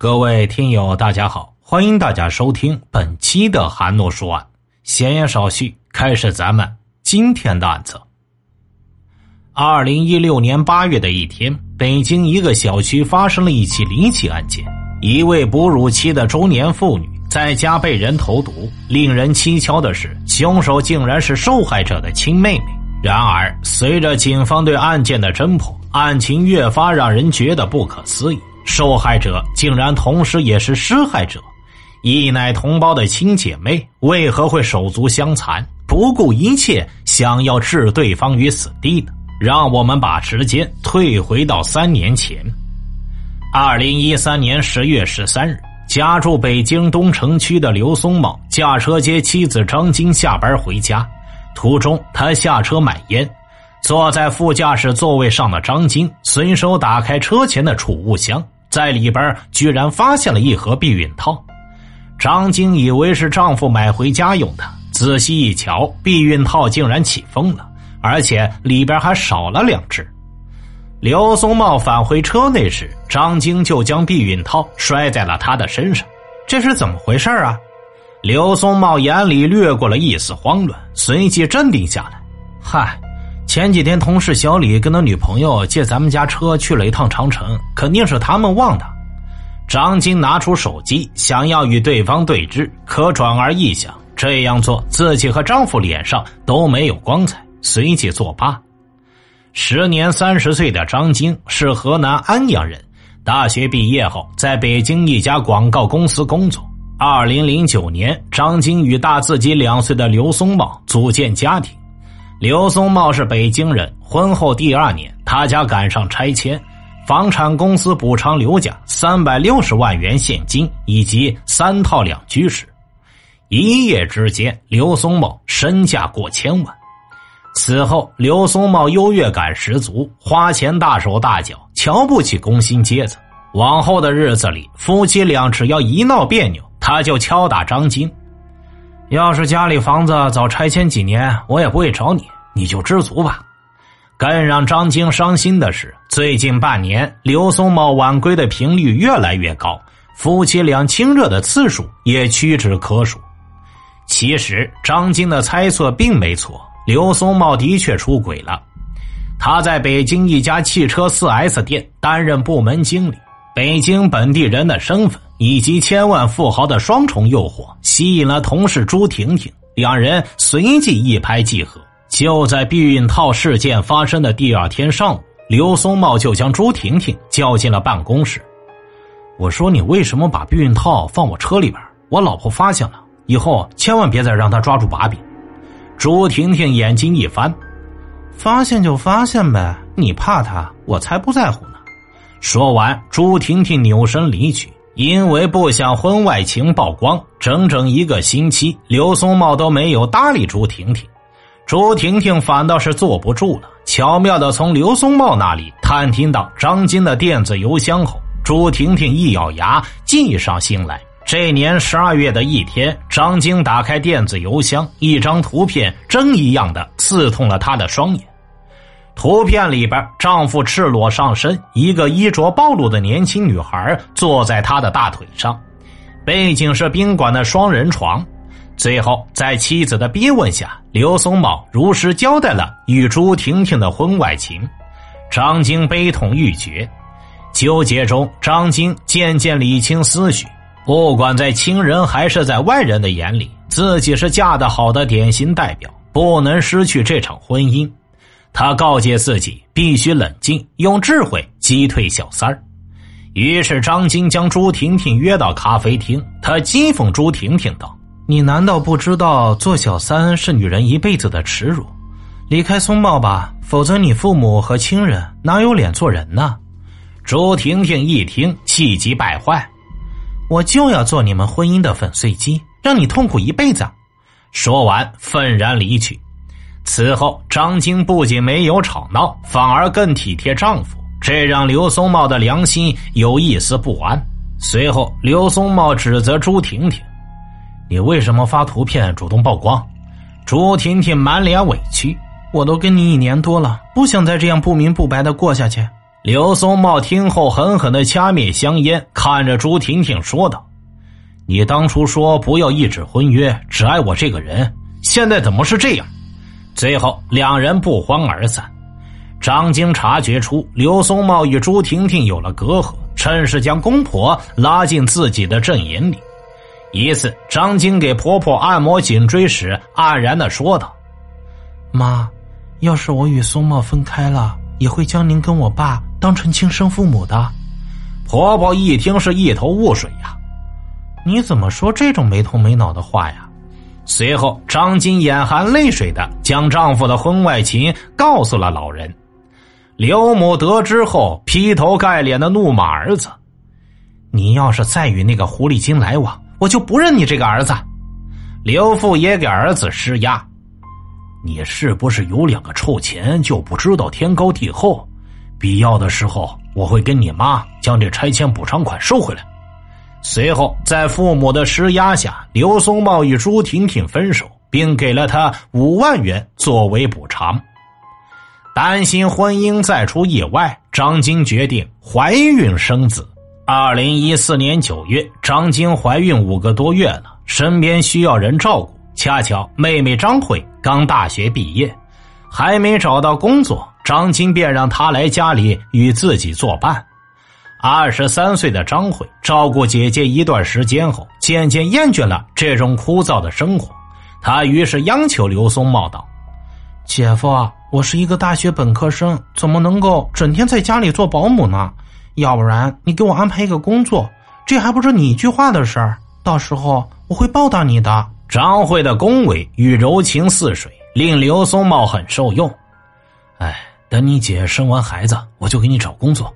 各位听友，大家好，欢迎大家收听本期的韩诺说案。闲言少叙，开始咱们今天的案子。二零一六年八月的一天，北京一个小区发生了一起离奇案件：一位哺乳期的中年妇女在家被人投毒。令人蹊跷的是，凶手竟然是受害者的亲妹妹。然而，随着警方对案件的侦破，案情越发让人觉得不可思议。受害者竟然同时也是施害者，一奶同胞的亲姐妹为何会手足相残，不顾一切想要置对方于死地呢？让我们把时间退回到三年前，二零一三年十月十三日，家住北京东城区的刘松茂驾车接妻子张晶下班回家，途中他下车买烟。坐在副驾驶座位上的张晶随手打开车前的储物箱，在里边居然发现了一盒避孕套。张晶以为是丈夫买回家用的，仔细一瞧，避孕套竟然起风了，而且里边还少了两只。刘松茂返回车内时，张晶就将避孕套摔在了他的身上，这是怎么回事啊？刘松茂眼里掠过了一丝慌乱，随即镇定下来，嗨。前几天，同事小李跟他女朋友借咱们家车去了一趟长城，肯定是他们忘的。张晶拿出手机，想要与对方对峙，可转而一想，这样做自己和丈夫脸上都没有光彩，随即作罢。时年三十岁的张晶是河南安阳人，大学毕业后在北京一家广告公司工作。二零零九年，张晶与大自己两岁的刘松茂组建家庭。刘松茂是北京人，婚后第二年，他家赶上拆迁，房产公司补偿刘家三百六十万元现金以及三套两居室，一夜之间，刘松茂身价过千万。此后，刘松茂优越感十足，花钱大手大脚，瞧不起工薪阶层。往后的日子里，夫妻俩只要一闹别扭，他就敲打张金。要是家里房子早拆迁几年，我也不会找你，你就知足吧。更让张晶伤心的是，最近半年刘松茂晚归的频率越来越高，夫妻俩亲热的次数也屈指可数。其实张晶的猜测并没错，刘松茂的确出轨了。他在北京一家汽车 4S 店担任部门经理。北京本地人的身份以及千万富豪的双重诱惑，吸引了同事朱婷婷，两人随即一拍即合。就在避孕套事件发生的第二天上午，刘松茂就将朱婷婷叫进了办公室。我说：“你为什么把避孕套放我车里边？我老婆发现了，以后千万别再让她抓住把柄。”朱婷婷眼睛一翻：“发现就发现呗，你怕她？我才不在乎。”说完，朱婷婷扭身离去。因为不想婚外情曝光，整整一个星期，刘松茂都没有搭理朱婷婷。朱婷婷反倒是坐不住了，巧妙的从刘松茂那里探听到张晶的电子邮箱后，朱婷婷一咬牙，计上心来。这年十二月的一天，张晶打开电子邮箱，一张图片针一样的刺痛了她的双眼。图片里边，丈夫赤裸上身，一个衣着暴露的年轻女孩坐在他的大腿上，背景是宾馆的双人床。最后，在妻子的逼问下，刘松茂如实交代了与朱婷婷的婚外情。张晶悲痛欲绝，纠结中，张晶渐渐理清思绪。不管在亲人还是在外人的眼里，自己是嫁得好的典型代表，不能失去这场婚姻。他告诫自己必须冷静，用智慧击退小三儿。于是张晶将朱婷婷约到咖啡厅，他讥讽朱婷婷道：“你难道不知道做小三是女人一辈子的耻辱？离开松茂吧，否则你父母和亲人哪有脸做人呢？”朱婷婷一听，气急败坏：“我就要做你们婚姻的粉碎机，让你痛苦一辈子！”说完，愤然离去。此后，张晶不仅没有吵闹，反而更体贴丈夫，这让刘松茂的良心有一丝不安。随后，刘松茂指责朱婷婷：“你为什么发图片主动曝光？”朱婷婷满脸委屈：“我都跟你一年多了，不想再这样不明不白的过下去。刘松茂听后狠狠的掐灭香烟，看着朱婷婷说道：“你当初说不要一纸婚约，只爱我这个人，现在怎么是这样？”最后，两人不欢而散。张晶察觉出刘松茂与朱婷婷有了隔阂，趁势将公婆拉进自己的阵营里。一次，张晶给婆婆按摩颈椎时，黯然的说道：“妈，要是我与松茂分开了，也会将您跟我爸当成亲生父母的。”婆婆一听是一头雾水呀，你怎么说这种没头没脑的话呀？随后，张金眼含泪水的将丈夫的婚外情告诉了老人。刘母得知后，劈头盖脸的怒骂儿子：“你要是再与那个狐狸精来往，我就不认你这个儿子。”刘父也给儿子施压：“你是不是有两个臭钱就不知道天高地厚？必要的时候，我会跟你妈将这拆迁补偿款收回来。”随后，在父母的施压下，刘松茂与朱婷婷分手，并给了他五万元作为补偿。担心婚姻再出意外，张晶决定怀孕生子。二零一四年九月，张晶怀孕五个多月了，身边需要人照顾。恰巧妹妹张慧刚大学毕业，还没找到工作，张晶便让她来家里与自己作伴。二十三岁的张慧照顾姐姐一段时间后，渐渐厌倦了这种枯燥的生活，她于是央求刘松茂道：“姐夫。”我是一个大学本科生，怎么能够整天在家里做保姆呢？要不然你给我安排一个工作，这还不是你一句话的事儿。到时候我会报答你的。张慧的恭维与柔情似水，令刘松茂很受用。哎，等你姐生完孩子，我就给你找工作！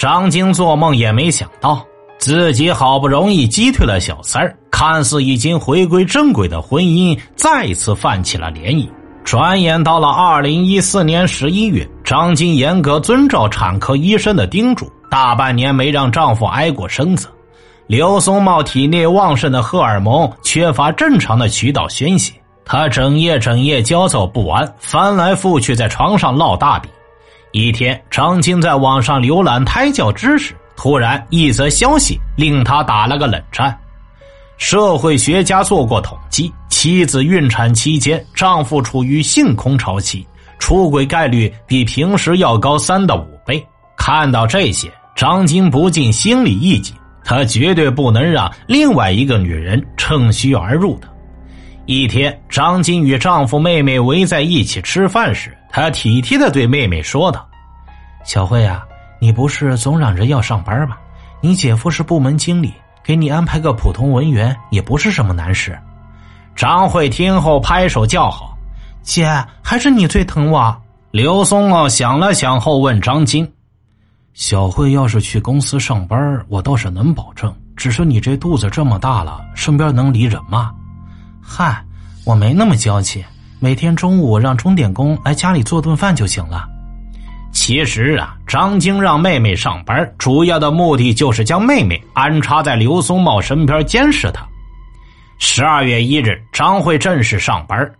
张晶做梦也没想到，自己好不容易击退了小三儿，看似已经回归正轨的婚姻，再次泛起了涟漪。转眼到了二零一四年十一月，张晶严格遵照产科医生的叮嘱，大半年没让丈夫挨过身子。刘松茂体内旺盛的荷尔蒙缺乏正常的渠道宣泄，他整夜整夜焦躁不安，翻来覆去在床上烙大饼。一天，张晶在网上浏览胎教知识，突然一则消息令他打了个冷战。社会学家做过统计。妻子孕产期间，丈夫处于性空巢期，出轨概率比平时要高三到五倍。看到这些，张晶不禁心里一紧，她绝对不能让另外一个女人趁虚而入的。一天，张金与丈夫、妹妹围在一起吃饭时，她体贴的对妹妹说道：“小慧啊，你不是总嚷着要上班吗？你姐夫是部门经理，给你安排个普通文员也不是什么难事。”张慧听后拍手叫好：“姐，还是你最疼我。”刘松茂想了想后问张金：“小慧要是去公司上班，我倒是能保证。只是你这肚子这么大了，身边能离人吗？”“嗨，我没那么娇气，每天中午让钟点工来家里做顿饭就行了。”其实啊，张晶让妹妹上班，主要的目的就是将妹妹安插在刘松茂身边监视他。十二月一日，张慧正式上班。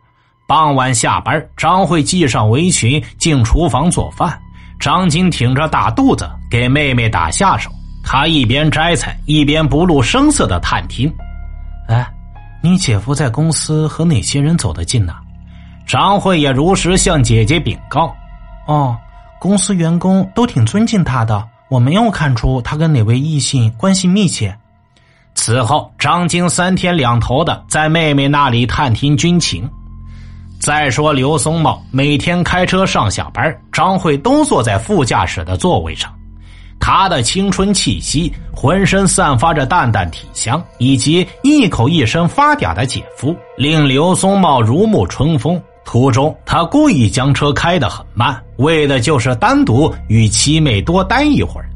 傍晚下班，张慧系上围裙进厨房做饭。张晶挺着大肚子给妹妹打下手。他一边摘菜，一边不露声色的探听：“哎，你姐夫在公司和哪些人走得近呢？”张慧也如实向姐姐禀告：“哦，公司员工都挺尊敬他的，我没有看出他跟哪位异性关系密切。”此后，张晶三天两头的在妹妹那里探听军情。再说刘松茂每天开车上下班，张慧都坐在副驾驶的座位上。他的青春气息，浑身散发着淡淡体香，以及一口一声发嗲的姐夫，令刘松茂如沐春风。途中，他故意将车开得很慢，为的就是单独与七妹多待一会儿。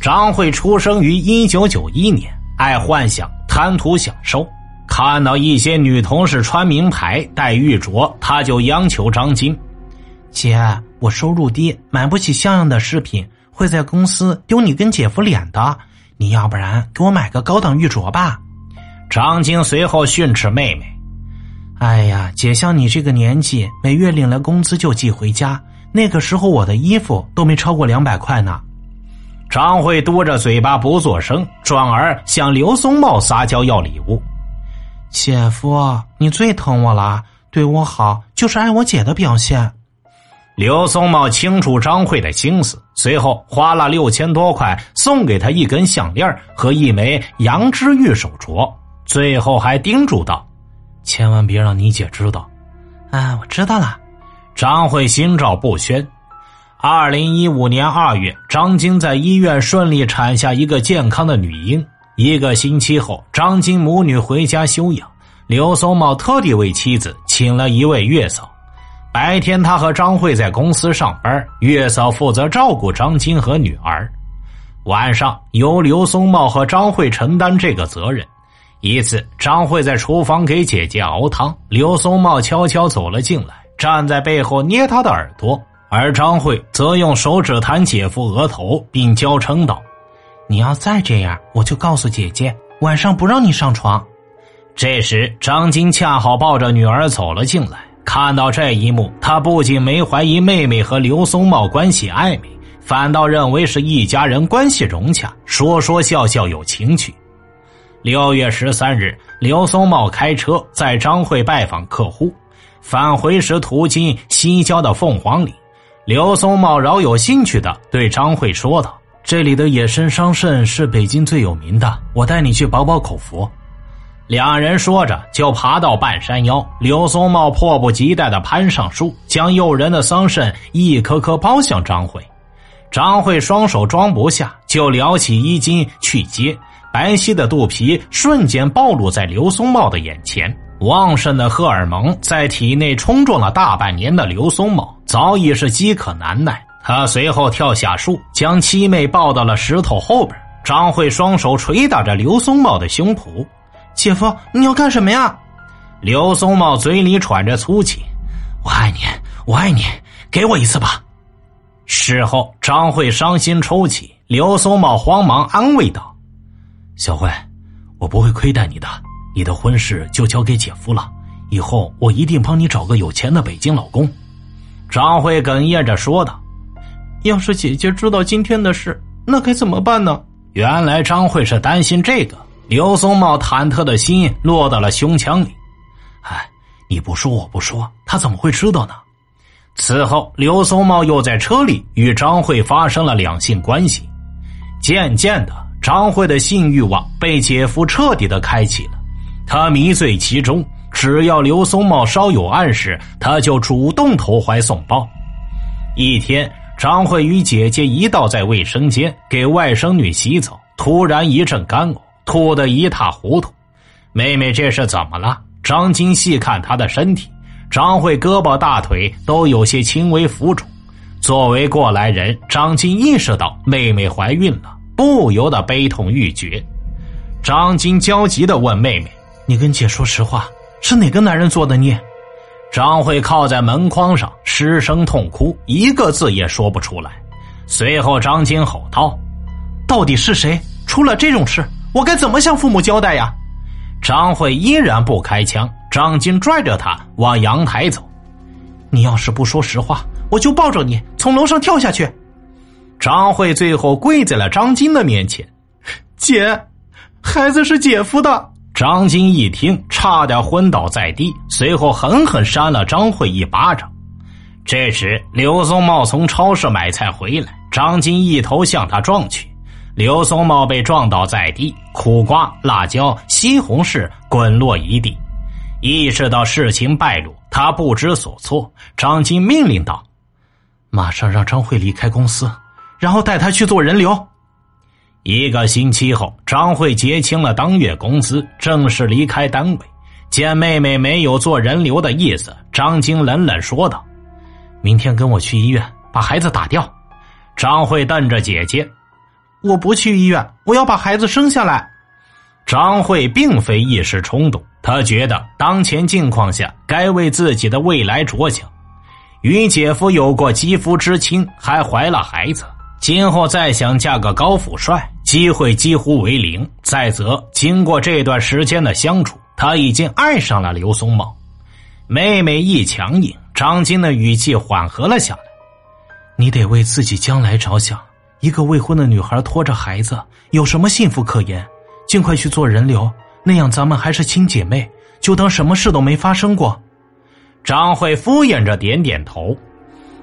张慧出生于一九九一年。爱幻想，贪图享受，看到一些女同事穿名牌、戴玉镯，他就央求张晶：“姐，我收入低，买不起像样的饰品，会在公司丢你跟姐夫脸的。你要不然给我买个高档玉镯吧。”张晶随后训斥妹妹：“哎呀，姐像你这个年纪，每月领了工资就寄回家，那个时候我的衣服都没超过两百块呢。张慧嘟着嘴巴不作声，转而向刘松茂撒娇要礼物。姐夫，你最疼我了，对我好就是爱我姐的表现。刘松茂清楚张慧的心思，随后花了六千多块送给她一根项链和一枚羊脂玉手镯，最后还叮嘱道：“千万别让你姐知道。”啊，我知道了。张慧心照不宣。二零一五年二月，张晶在医院顺利产下一个健康的女婴。一个星期后，张晶母女回家休养。刘松茂特地为妻子请了一位月嫂。白天，他和张慧在公司上班，月嫂负责照顾张晶和女儿。晚上，由刘松茂和张慧承担这个责任。一次，张慧在厨房给姐姐熬汤，刘松茂悄悄走了进来，站在背后捏她的耳朵。而张慧则用手指弹姐夫额头，并娇嗔道：“你要再这样，我就告诉姐姐，晚上不让你上床。”这时，张晶恰好抱着女儿走了进来。看到这一幕，他不仅没怀疑妹妹和刘松茂关系暧昧，反倒认为是一家人关系融洽，说说笑笑有情趣。六月十三日，刘松茂开车在张慧拜访客户，返回时途经西郊的凤凰岭。刘松茂饶有兴趣的对张慧说道：“这里的野生桑葚是北京最有名的，我带你去饱饱口福。”两人说着就爬到半山腰。刘松茂迫不及待的攀上树，将诱人的桑葚一颗颗抛向张慧。张慧双手装不下，就撩起衣襟去接，白皙的肚皮瞬间暴露在刘松茂的眼前。旺盛的荷尔蒙在体内冲撞了大半年的刘松茂早已是饥渴难耐。他随后跳下树，将七妹抱到了石头后边。张慧双手捶打着刘松茂的胸脯：“姐夫，你要干什么呀？”刘松茂嘴里喘着粗气：“我爱你，我爱你，给我一次吧。”事后，张慧伤心抽泣，刘松茂慌忙安慰道：“小慧，我不会亏待你的。”你的婚事就交给姐夫了，以后我一定帮你找个有钱的北京老公。”张慧哽咽着说道。“要是姐姐知道今天的事，那该怎么办呢？”原来张慧是担心这个。刘松茂忐忑的心落到了胸腔里。“哎，你不说我不说，他怎么会知道呢？”此后，刘松茂又在车里与张慧发生了两性关系。渐渐的，张慧的性欲望被姐夫彻底的开启了。他迷醉其中，只要刘松茂稍有暗示，他就主动投怀送抱。一天，张慧与姐姐一道在卫生间给外甥女洗澡，突然一阵干呕，哭得一塌糊涂。妹妹这是怎么了？张晶细看她的身体，张慧胳膊大腿都有些轻微浮肿。作为过来人，张晶意识到妹妹怀孕了，不由得悲痛欲绝。张晶焦急的问妹妹。你跟姐说实话，是哪个男人做的孽？张慧靠在门框上失声痛哭，一个字也说不出来。随后，张晶吼道：“到底是谁出了这种事？我该怎么向父母交代呀？”张慧依然不开枪，张晶拽着他往阳台走：“你要是不说实话，我就抱着你从楼上跳下去。”张慧最后跪在了张金的面前：“姐，孩子是姐夫的。”张金一听，差点昏倒在地，随后狠狠扇了张慧一巴掌。这时，刘松茂从超市买菜回来，张金一头向他撞去，刘松茂被撞倒在地，苦瓜、辣椒、西红柿滚落一地。意识到事情败露，他不知所措。张晶命令道：“马上让张慧离开公司，然后带她去做人流。”一个星期后，张慧结清了当月工资，正式离开单位。见妹妹没有做人流的意思，张晶冷冷说道：“明天跟我去医院把孩子打掉。”张慧瞪着姐姐：“我不去医院，我要把孩子生下来。”张慧并非一时冲动，她觉得当前境况下该为自己的未来着想。与姐夫有过肌肤之亲，还怀了孩子。今后再想嫁个高富帅，机会几乎为零。再则，经过这段时间的相处，他已经爱上了刘松茂。妹妹一强硬，张晶的语气缓和了下来。你得为自己将来着想。一个未婚的女孩拖着孩子，有什么幸福可言？尽快去做人流，那样咱们还是亲姐妹，就当什么事都没发生过。张慧敷衍着点点头。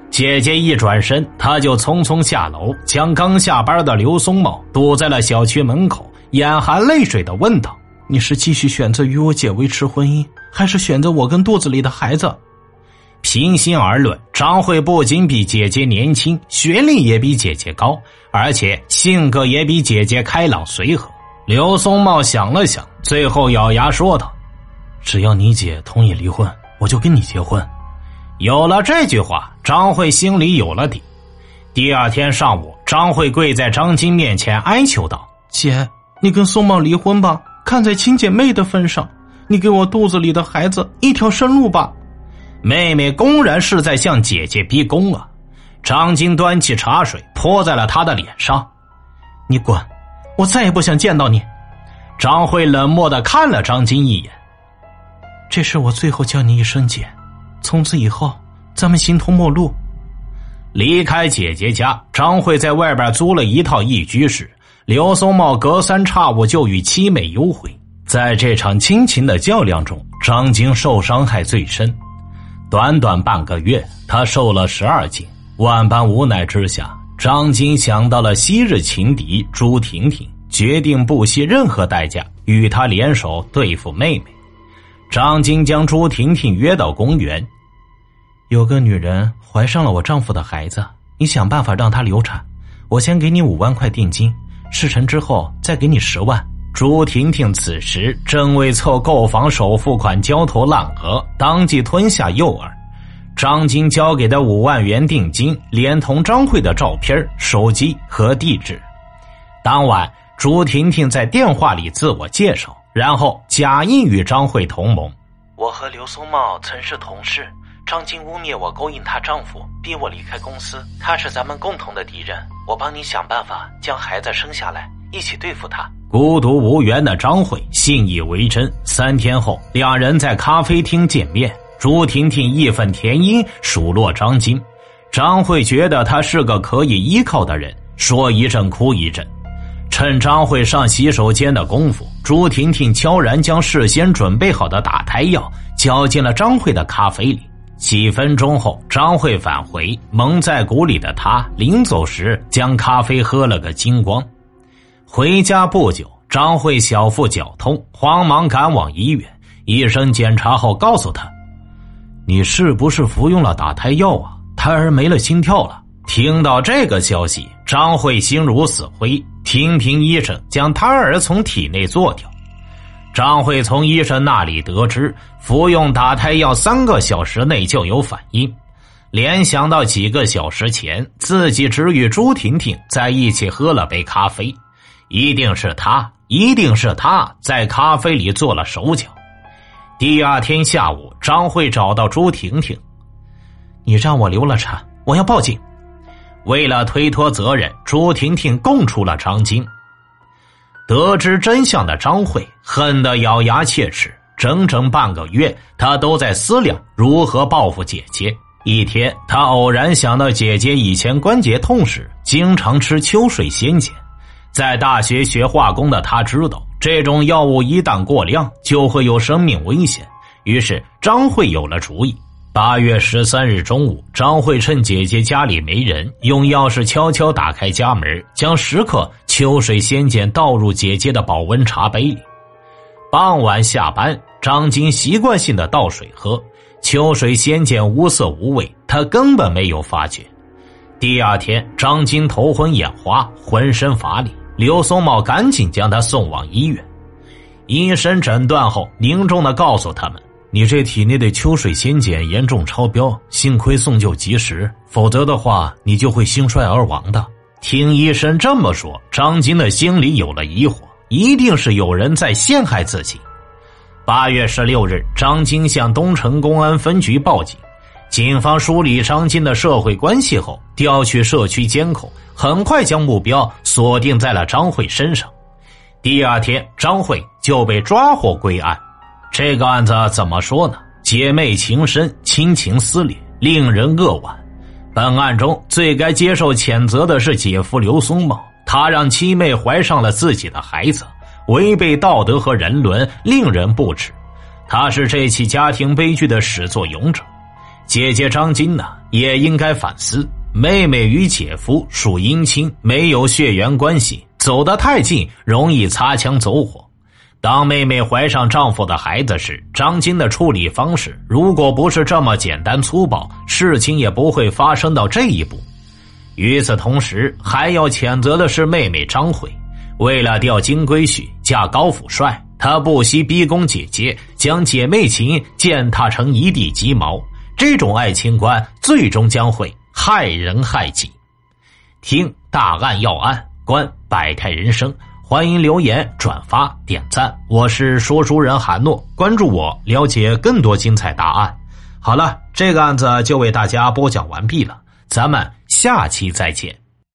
姐姐一转身，她就匆匆下楼，将刚下班的刘松茂堵在了小区门口，眼含泪水的问道：“你是继续选择与我姐维持婚姻，还是选择我跟肚子里的孩子？”平心而论，张慧不仅比姐姐年轻，学历也比姐姐高，而且性格也比姐姐开朗随和。刘松茂想了想，最后咬牙说道：“只要你姐同意离婚，我就跟你结婚。”有了这句话，张慧心里有了底。第二天上午，张慧跪在张晶面前哀求道：“姐，你跟宋茂离婚吧，看在亲姐妹的份上，你给我肚子里的孩子一条生路吧。”妹妹公然是在向姐姐逼宫啊！张晶端起茶水泼在了她的脸上：“你滚！我再也不想见到你。”张慧冷漠的看了张晶一眼：“这是我最后叫你一声姐。”从此以后，咱们形同陌路。离开姐姐家，张慧在外边租了一套一居室。刘松茂隔三差五就与七妹幽会。在这场亲情的较量中，张晶受伤害最深。短短半个月，他瘦了十二斤。万般无奈之下，张晶想到了昔日情敌朱婷婷，决定不惜任何代价与她联手对付妹妹。张晶将朱婷婷约到公园。有个女人怀上了我丈夫的孩子，你想办法让她流产。我先给你五万块定金，事成之后再给你十万。朱婷婷此时正为凑购房首付款焦头烂额，当即吞下诱饵。张晶交给的五万元定金，连同张慧的照片、手机和地址。当晚，朱婷婷在电话里自我介绍，然后假意与张慧同盟。我和刘松茂曾是同事。张晶污蔑我勾引她丈夫，逼我离开公司，他是咱们共同的敌人。我帮你想办法将孩子生下来，一起对付他。孤独无援的张慧信以为真。三天后，两人在咖啡厅见面。朱婷婷义愤填膺数落张晶，张慧觉得他是个可以依靠的人，说一阵哭一阵。趁张慧上洗手间的功夫，朱婷婷悄然将事先准备好的打胎药浇进了张慧的咖啡里。几分钟后，张慧返回，蒙在鼓里的他临走时将咖啡喝了个精光。回家不久，张慧小腹绞痛，慌忙赶往医院。医生检查后告诉他：“你是不是服用了打胎药啊？胎儿没了心跳了。”听到这个消息，张慧心如死灰，听凭医生将胎儿从体内做掉。张慧从医生那里得知，服用打胎药三个小时内就有反应，联想到几个小时前自己只与朱婷婷在一起喝了杯咖啡，一定是他，一定是他在咖啡里做了手脚。第二天下午，张慧找到朱婷婷：“你让我流了产，我要报警。”为了推脱责任，朱婷婷供出了张晶。得知真相的张慧恨得咬牙切齿，整整半个月，她都在思量如何报复姐姐。一天，她偶然想到姐姐以前关节痛时经常吃秋水仙碱，在大学学化工的他知道，这种药物一旦过量就会有生命危险。于是，张慧有了主意。八月十三日中午，张慧趁姐姐家里没人，用钥匙悄悄打开家门，将十克秋水仙碱倒入姐姐的保温茶杯里。傍晚下班，张晶习惯性的倒水喝，秋水仙碱无色无味，他根本没有发觉。第二天，张晶头昏眼花，浑身乏力，刘松茂赶紧将他送往医院。医生诊断后，凝重的告诉他们。你这体内的秋水仙碱严重超标，幸亏送救及时，否则的话你就会心衰而亡的。听医生这么说，张晶的心里有了疑惑，一定是有人在陷害自己。八月十六日，张晶向东城公安分局报警，警方梳理张晶的社会关系后，调取社区监控，很快将目标锁定在了张慧身上。第二天，张慧就被抓获归案。这个案子怎么说呢？姐妹情深，亲情撕裂，令人扼腕。本案中最该接受谴责的是姐夫刘松茂，他让七妹怀上了自己的孩子，违背道德和人伦，令人不齿。他是这起家庭悲剧的始作俑者。姐姐张金呢，也应该反思。妹妹与姐夫属姻亲，没有血缘关系，走得太近容易擦枪走火。当妹妹怀上丈夫的孩子时，张金的处理方式如果不是这么简单粗暴，事情也不会发生到这一步。与此同时，还要谴责的是妹妹张慧，为了钓金龟婿嫁高富帅，她不惜逼宫姐姐，将姐妹情践踏成一地鸡毛。这种爱情观最终将会害人害己。听大案要案，观百态人生，欢迎留言、转发、点赞。我是说书人韩诺，关注我，了解更多精彩答案。好了，这个案子就为大家播讲完毕了，咱们下期再见。